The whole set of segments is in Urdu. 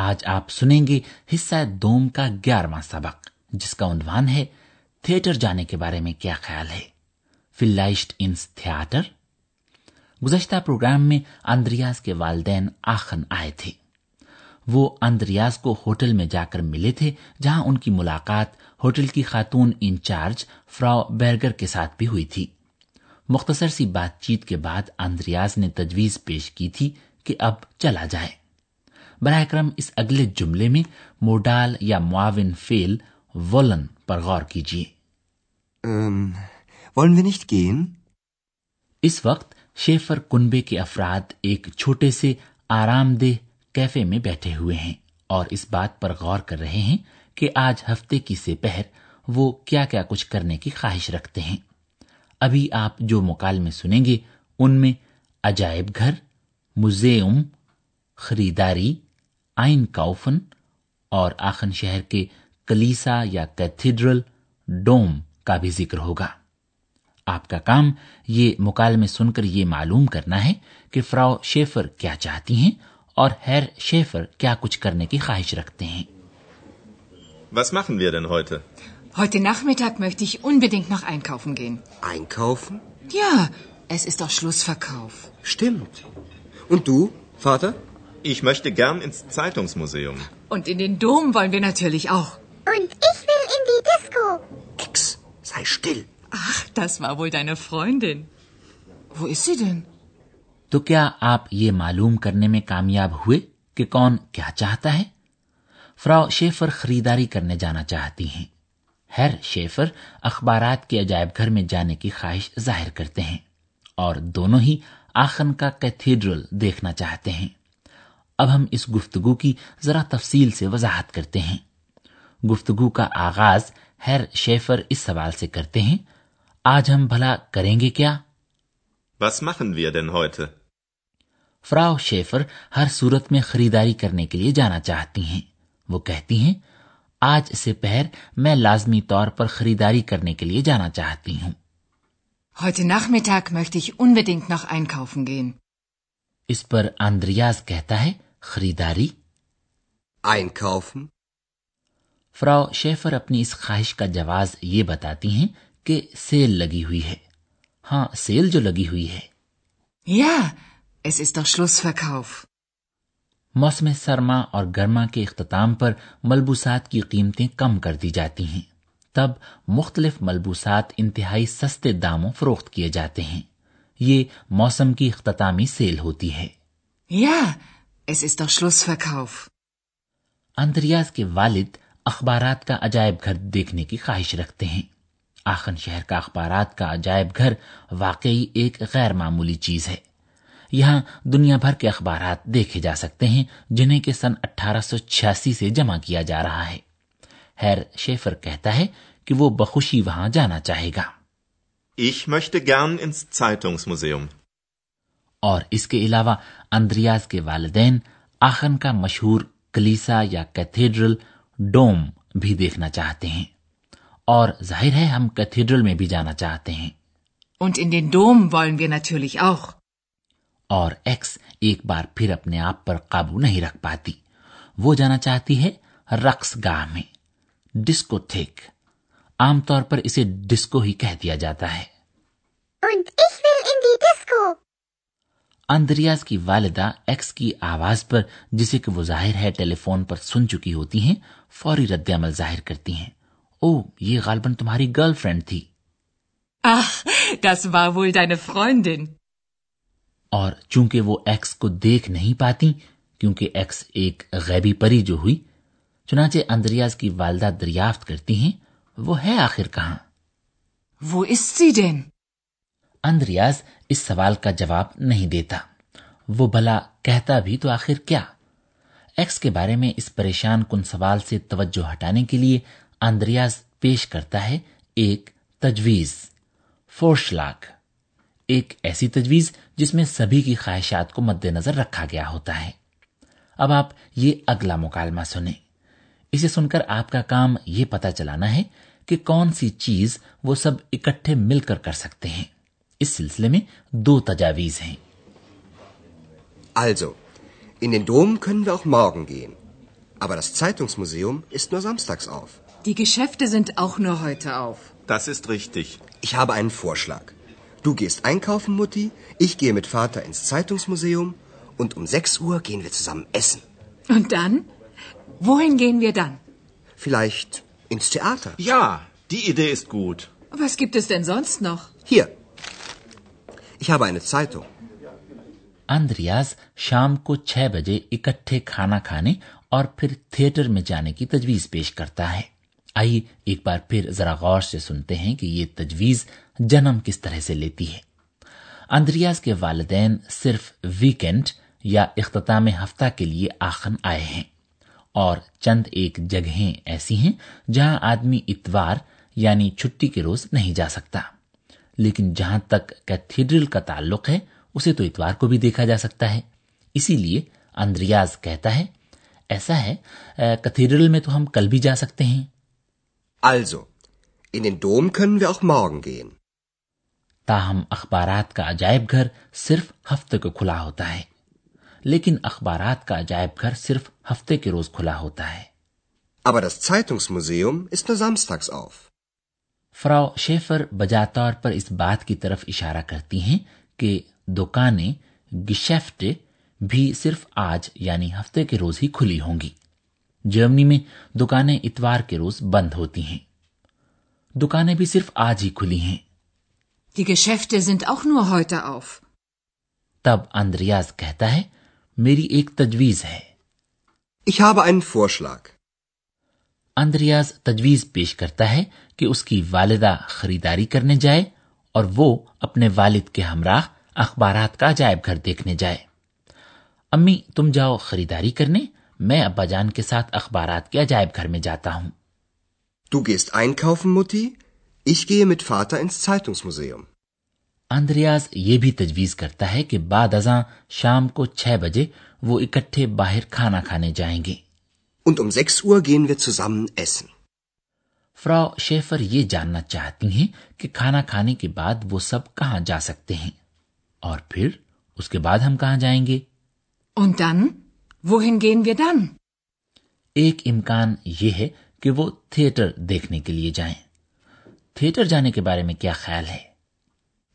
آج آپ سنیں گے حصہ دوم کا گیارہواں سبق، جس کا عنوان ہے تھیٹر جانے کے بارے میں کیا خیال ہے؟ فلائشٹ انس تھیاٹر گزشتہ پروگرام میں اندریاز کے والدین آخن آئے تھے۔ وہ اندریاز کو ہوٹل میں جا کر ملے تھے، جہاں ان کی ملاقات ہوٹل کی خاتون انچارج فرا بیرگر کے ساتھ بھی ہوئی تھی۔ مختصر سی بات چیت کے بعد اندریاز نے تجویز پیش کی تھی کہ اب چلا جائے۔ براہ کرم اس اگلے جملے میں موڈال یا معاون فیل ولن پر غور کیجیے۔ um, اس وقت شیفر کنبے کے افراد ایک چھوٹے سے آرام دہ کیفے میں بیٹھے ہوئے ہیں اور اس بات پر غور کر رہے ہیں کہ آج ہفتے کی سے پہر وہ کیا کیا کچھ کرنے کی خواہش رکھتے ہیں۔ ابھی آپ جو مکالمے سنیں گے ان میں عجائب گھر میوزیم خریداری آئن کاؤفن اور آخن شہر کے کلیسا یا کیتھیڈرل ڈوم کا بھی ذکر ہوگا آپ کا کام یہ مکالمے سن کر یہ معلوم کرنا ہے کہ فراو شیفر کیا چاہتی ہیں اور ہیر شیفر کیا کچھ کرنے کی خواہش رکھتے ہیں Was machen wir denn heute? Heute Nachmittag möchte ich unbedingt noch einkaufen gehen. Einkaufen? Ja, es ist doch Schlussverkauf. Stimmt. Und du, Vater? Ich möchte gern ins Zeitungsmuseum. Und in den Dom wollen wir natürlich auch. Und ich will in die Disco. Ex, sei still. Ach, das war wohl deine Freundin. Wo ist sie denn? تو کیا آپ یہ معلوم کرنے میں کامیاب ہوئے کہ کون کیا چاہتا ہے فراو شیفر خریداری کرنے جانا چاہتی ہیں ہر شیفر اخبارات کے عجائب گھر میں جانے کی خواہش ظاہر کرتے ہیں اور دونوں ہی آخن کا کیتھیڈرل دیکھنا چاہتے ہیں اب ہم اس گفتگو کی ذرا تفصیل سے وضاحت کرتے ہیں گفتگو کا آغاز ہیر شیفر اس سوال سے کرتے ہیں آج ہم بھلا کریں گے کیا Was machen wir denn heute? فراو شیفر ہر صورت میں خریداری کرنے کے لیے جانا چاہتی ہیں وہ کہتی ہیں آج سے پہر میں لازمی طور پر خریداری کرنے کے لیے جانا چاہتی ہوں Heute Nachmittag möchte ich unbedingt noch einkaufen gehen. اس پر آندریاز کہتا ہے خریداری؟ Einkaufen. فراو شیفر اپنی اس خواہش کا جواز یہ بتاتی ہیں کہ سیل لگی ہوئی ہے۔ ہاں سیل جو لگی ہوئی ہے۔ یا es ist doch Schlussverkauf موسم سرما اور گرما کے اختتام پر ملبوسات کی قیمتیں کم کر دی جاتی ہیں۔ تب مختلف ملبوسات انتہائی سستے داموں فروخت کیے جاتے ہیں۔ یہ موسم کی اختتامی سیل ہوتی ہے۔ یا yeah. Es ist doch Schlussverkauf. Andreas کے والد اخبارات کا عجائب گھر دیکھنے کی خواہش رکھتے ہیں آخن شہر کا اخبارات کا عجائب گھر واقعی ایک غیر معمولی چیز ہے یہاں دنیا بھر کے اخبارات دیکھے جا سکتے ہیں جنہیں کے سن اٹھارہ سو چھیاسی سے جمع کیا جا رہا ہے ہیر شیفر کہتا ہے کہ وہ بخوشی وہاں جانا چاہے گا Ich möchte gern ins Zeitungsmuseum. اور اس کے علاوہ اندریاز کے والدین آخن کا مشہور کلیسا یا کیتھیڈرل ڈوم بھی دیکھنا چاہتے ہیں۔ اور ظاہر ہے ہم کیتھیڈرل میں بھی جانا چاہتے ہیں۔ Und in den Dom wollen wir natürlich auch. اور ایکس ایک بار پھر اپنے آپ پر قابو نہیں رکھ پاتی۔ وہ جانا چاہتی ہے رقص گاہ میں ڈسکو تھیک عام طور پر اسے ڈسکو ہی کہہ دیا جاتا ہے۔ Und ich اندریاز کی والدہ ایکس کی آواز پر جسے کہ وہ ظاہر ہے ٹیلی فون پر سن چکی ہوتی ہیں فوری رد عمل ظاہر کرتی ہیں۔ او یہ غالباً تمہاری گرل فرینڈ تھی۔ Ach, das war wohl deine Freundin. اور چونکہ وہ ایکس کو دیکھ نہیں پاتی کیونکہ ایکس ایک غیبی پری جو ہوئی چنانچہ اندریاز کی والدہ دریافت کرتی ہیں وہ ہے آخر کہاں؟ وہ اس اندریاز اس سوال کا جواب نہیں دیتا۔ وہ بھلا کہتا بھی تو آخر کیا؟ ایکس کے بارے میں اس پریشان کن سوال سے توجہ ہٹانے کے لیے آندریاز پیش کرتا ہے ایک تجویز۔ فورش لاک ایک ایسی تجویز جس میں سبھی کی خواہشات کو مد نظر رکھا گیا ہوتا ہے۔ اب آپ یہ اگلا مکالمہ سنیں۔ اسے سن کر آپ کا کام یہ پتا چلانا ہے کہ کون سی چیز وہ سب اکٹھے مل کر کر سکتے ہیں۔ سلسلے میں دو تجاویز ہیں۔ Ich habe eine Zeitung. Andreas شام کو چھ بجے اکٹھے کھانا کھانے اور پھر تھیٹر میں جانے کی تجویز پیش کرتا ہے۔ آئیے ایک بار پھر ذرا غور سے سنتے ہیں کہ یہ تجویز جنم کس طرح سے لیتی ہے۔ اندریاز کے والدین صرف ویکینڈ یا اختتام ہفتہ کے لیے آخن آئے ہیں اور چند ایک جگہیں ایسی ہیں جہاں آدمی اتوار یعنی چھٹی کے روز نہیں جا سکتا۔ لیکن جہاں تک کیتھیڈرل کا تعلق ہے اسے تو اتوار کو بھی دیکھا جا سکتا ہے اسی لیے اندریاز کہتا ہے ایسا ہے کیتھیڈرل میں تو ہم کل بھی جا سکتے ہیں also, in den Dom können wir auch morgen gehen. تاہم اخبارات کا عجائب گھر صرف ہفتے کو کھلا ہوتا ہے لیکن اخبارات کا عجائب گھر صرف ہفتے کے روز کھلا ہوتا ہے Aber das Zeitungsmuseum ist nur samstags auf. فراو شیفر بجا طور پر اس بات کی طرف اشارہ کرتی ہیں کہ دکانیں گشیفٹ بھی صرف آج یعنی ہفتے کے روز ہی کھلی ہوں گی جرمنی میں دکانیں اتوار کے روز بند ہوتی ہیں دکانیں بھی صرف آج ہی کھلی ہیں Die Geschäfte sind auch nur heute auf. تب اندریاز کہتا ہے میری ایک تجویز ہے Ich habe einen Vorschlag. Andreas تجویز پیش کرتا ہے کہ اس کی والدہ خریداری کرنے جائے اور وہ اپنے والد کے ہمراہ اخبارات کا عجائب گھر دیکھنے جائے امی تم جاؤ خریداری کرنے میں ابا جان کے ساتھ اخبارات کے عجائب گھر میں جاتا ہوں Du gehst einkaufen, Mutti? Ich gehe mit Vater ins Zeitungsmuseum. Andreas یہ بھی تجویز کرتا ہے کہ بعد ازاں شام کو چھ بجے وہ اکٹھے باہر کھانا کھانے جائیں گے und um 6 Uhr gehen wir zusammen essen. فرا شیفر یہ جاننا چاہتی ہیں کہ کھانا کھانے کے بعد وہ سب کہاں جا سکتے ہیں اور پھر اس کے بعد ہم کہاں جائیں گے Und dann? Wohin gehen wir dann? ایک امکان یہ ہے کہ وہ تھیٹر دیکھنے کے لیے جائیں تھیٹر جانے کے بارے میں کیا خیال ہے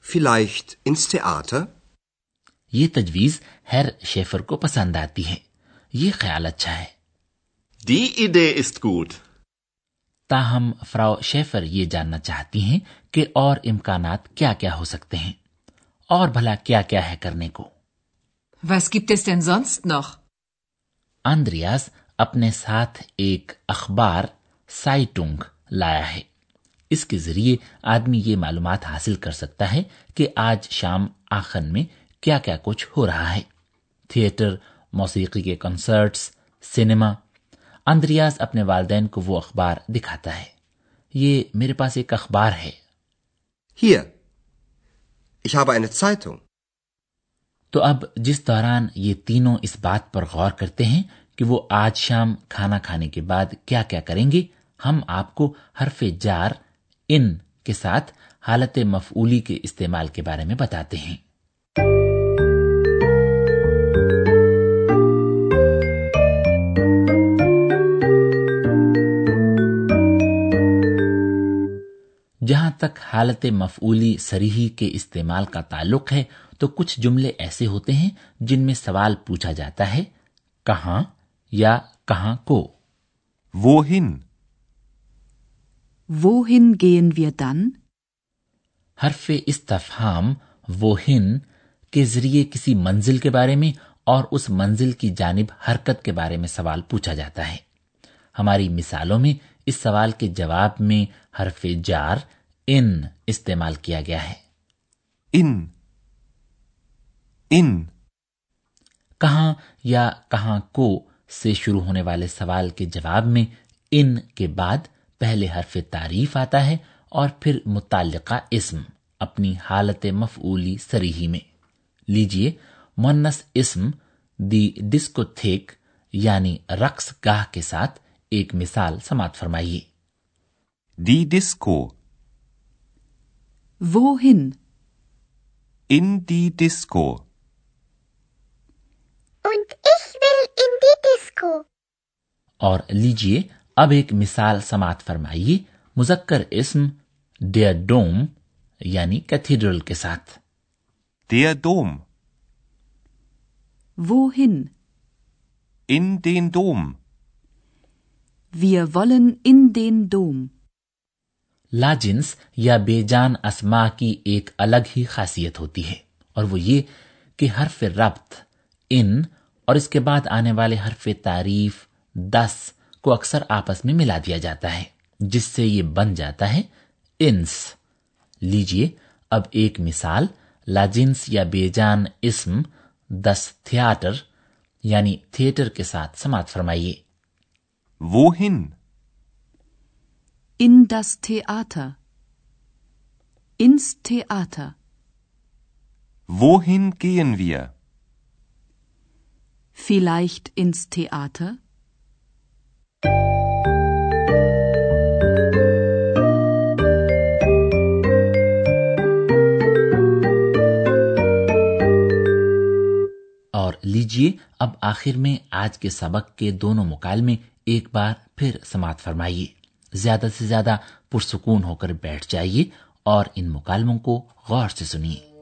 Vielleicht ins Theater? یہ تجویز ہر شیفر کو پسند آتی ہے یہ خیال اچھا ہے Die Idee ist gut. تاہم فراو شیفر یہ جاننا چاہتی ہیں کہ اور امکانات کیا کیا ہو سکتے ہیں اور بھلا کیا کیا ہے کرنے کو Was gibt es denn sonst noch? Andreas اپنے ساتھ ایک اخبار سائٹنگ لایا ہے اس کے ذریعے آدمی یہ معلومات حاصل کر سکتا ہے کہ آج شام آخن میں کیا کیا کچھ ہو رہا ہے تھیٹر موسیقی کے کنسرٹس سنیما اندریاز اپنے والدین کو وہ اخبار دکھاتا ہے یہ میرے پاس ایک اخبار ہے Hier. Ich habe eine Zeitung. تو اب جس دوران یہ تینوں اس بات پر غور کرتے ہیں کہ وہ آج شام کھانا کھانے کے بعد کیا کیا کریں گے ہم آپ کو حرف جار ان کے ساتھ حالت مفعولی کے استعمال کے بارے میں بتاتے ہیں جہاں تک حالت مفعولی سریحی کے استعمال کا تعلق ہے تو کچھ جملے ایسے ہوتے ہیں جن میں سوال پوچھا جاتا ہے کہاں یا کہاں کو؟ wohin wohin حرف استفہام wohin کے ذریعے کسی منزل کے بارے میں اور اس منزل کی جانب حرکت کے بارے میں سوال پوچھا جاتا ہے۔ ہماری مثالوں میں اس سوال کے جواب میں حرف جار ان استعمال کیا گیا ہے۔ ان ان۔ کہاں یا کہاں کو سے شروع ہونے والے سوال کے جواب میں ان کے بعد پہلے حرف تعریف آتا ہے اور پھر متعلقہ اسم اپنی حالت مفعولی سریحی میں۔ لیجیے مونس اسم دی ڈسکو تھیک یعنی رقص گاہ کے ساتھ ایک مثال سماعت فرمائیے Die Disco. Wohin? In die Disco. Und ich will in die Disco. اور لیجیے اب ایک مثال سماعت فرمائیے مذکر اسم ڈیئر ڈوم یعنی کیتھیڈرل کے ساتھ Der Dom. Wohin? In den Dom. Wir wollen in den Dom. لاجنس یا بے جان اسما کی ایک الگ ہی خاصیت ہوتی ہے، اور وہ یہ کہ حرف ربط، ان، اور اس کے بعد آنے والے حرف تعریف، دس کو اکثر آپس میں ملا دیا جاتا ہے، جس سے یہ بن جاتا ہے انس لیجیے اب ایک مثال لاجنس یا بے جان اسم دس تھیاتر یعنی تھیٹر کے ساتھ سماعت فرمائیے Wohin? In das Theater. Ins Theater. Wohin gehen wir? Vielleicht ins Theater? اور لیجیے اب آخر میں آج کے سبق کے دونوں مکالمے ایک بار پھر سماعت فرمائیے۔ زیادہ سے زیادہ پرسکون ہو کر بیٹھ جائیے اور ان مکالموں کو غور سے سنیے۔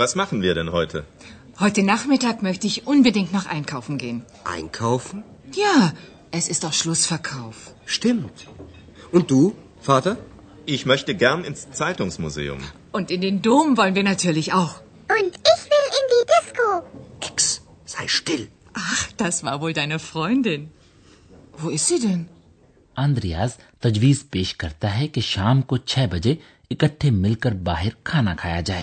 Was machen wir denn heute? Heute Nachmittag möchte ich unbedingt noch einkaufen gehen. Einkaufen? Ja, es ist doch Schlussverkauf. Stimmt. Und du, Vater? Ich möchte gern ins Zeitungsmuseum. Und in den Dom wollen wir natürlich auch. Und ich will in die Disco. Ex, sei still. Ach, das war wohl deine Freundin. Wo ist sie denn? Andreas تجویز پیش کرتا ہے کہ شام کو چھ بجے اکٹھے مل کر باہر کھانا کھایا جائے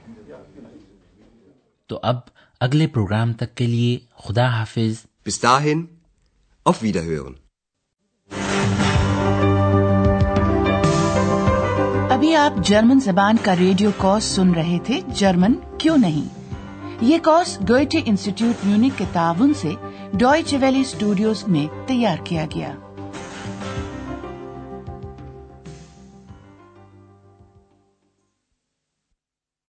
تو اب اگلے پروگرام تک کے لیے خدا حافظ۔ Bis dahin, auf Wiederhören. ابھی آپ جرمن زبان کا ریڈیو کورس سن رہے تھے جرمن کیوں نہیں؟ یہ کورس گوئٹے انسٹیٹیوٹ میونک کے تعاون سے ڈوائچ ویلی اسٹوڈیوز میں تیار کیا گیا۔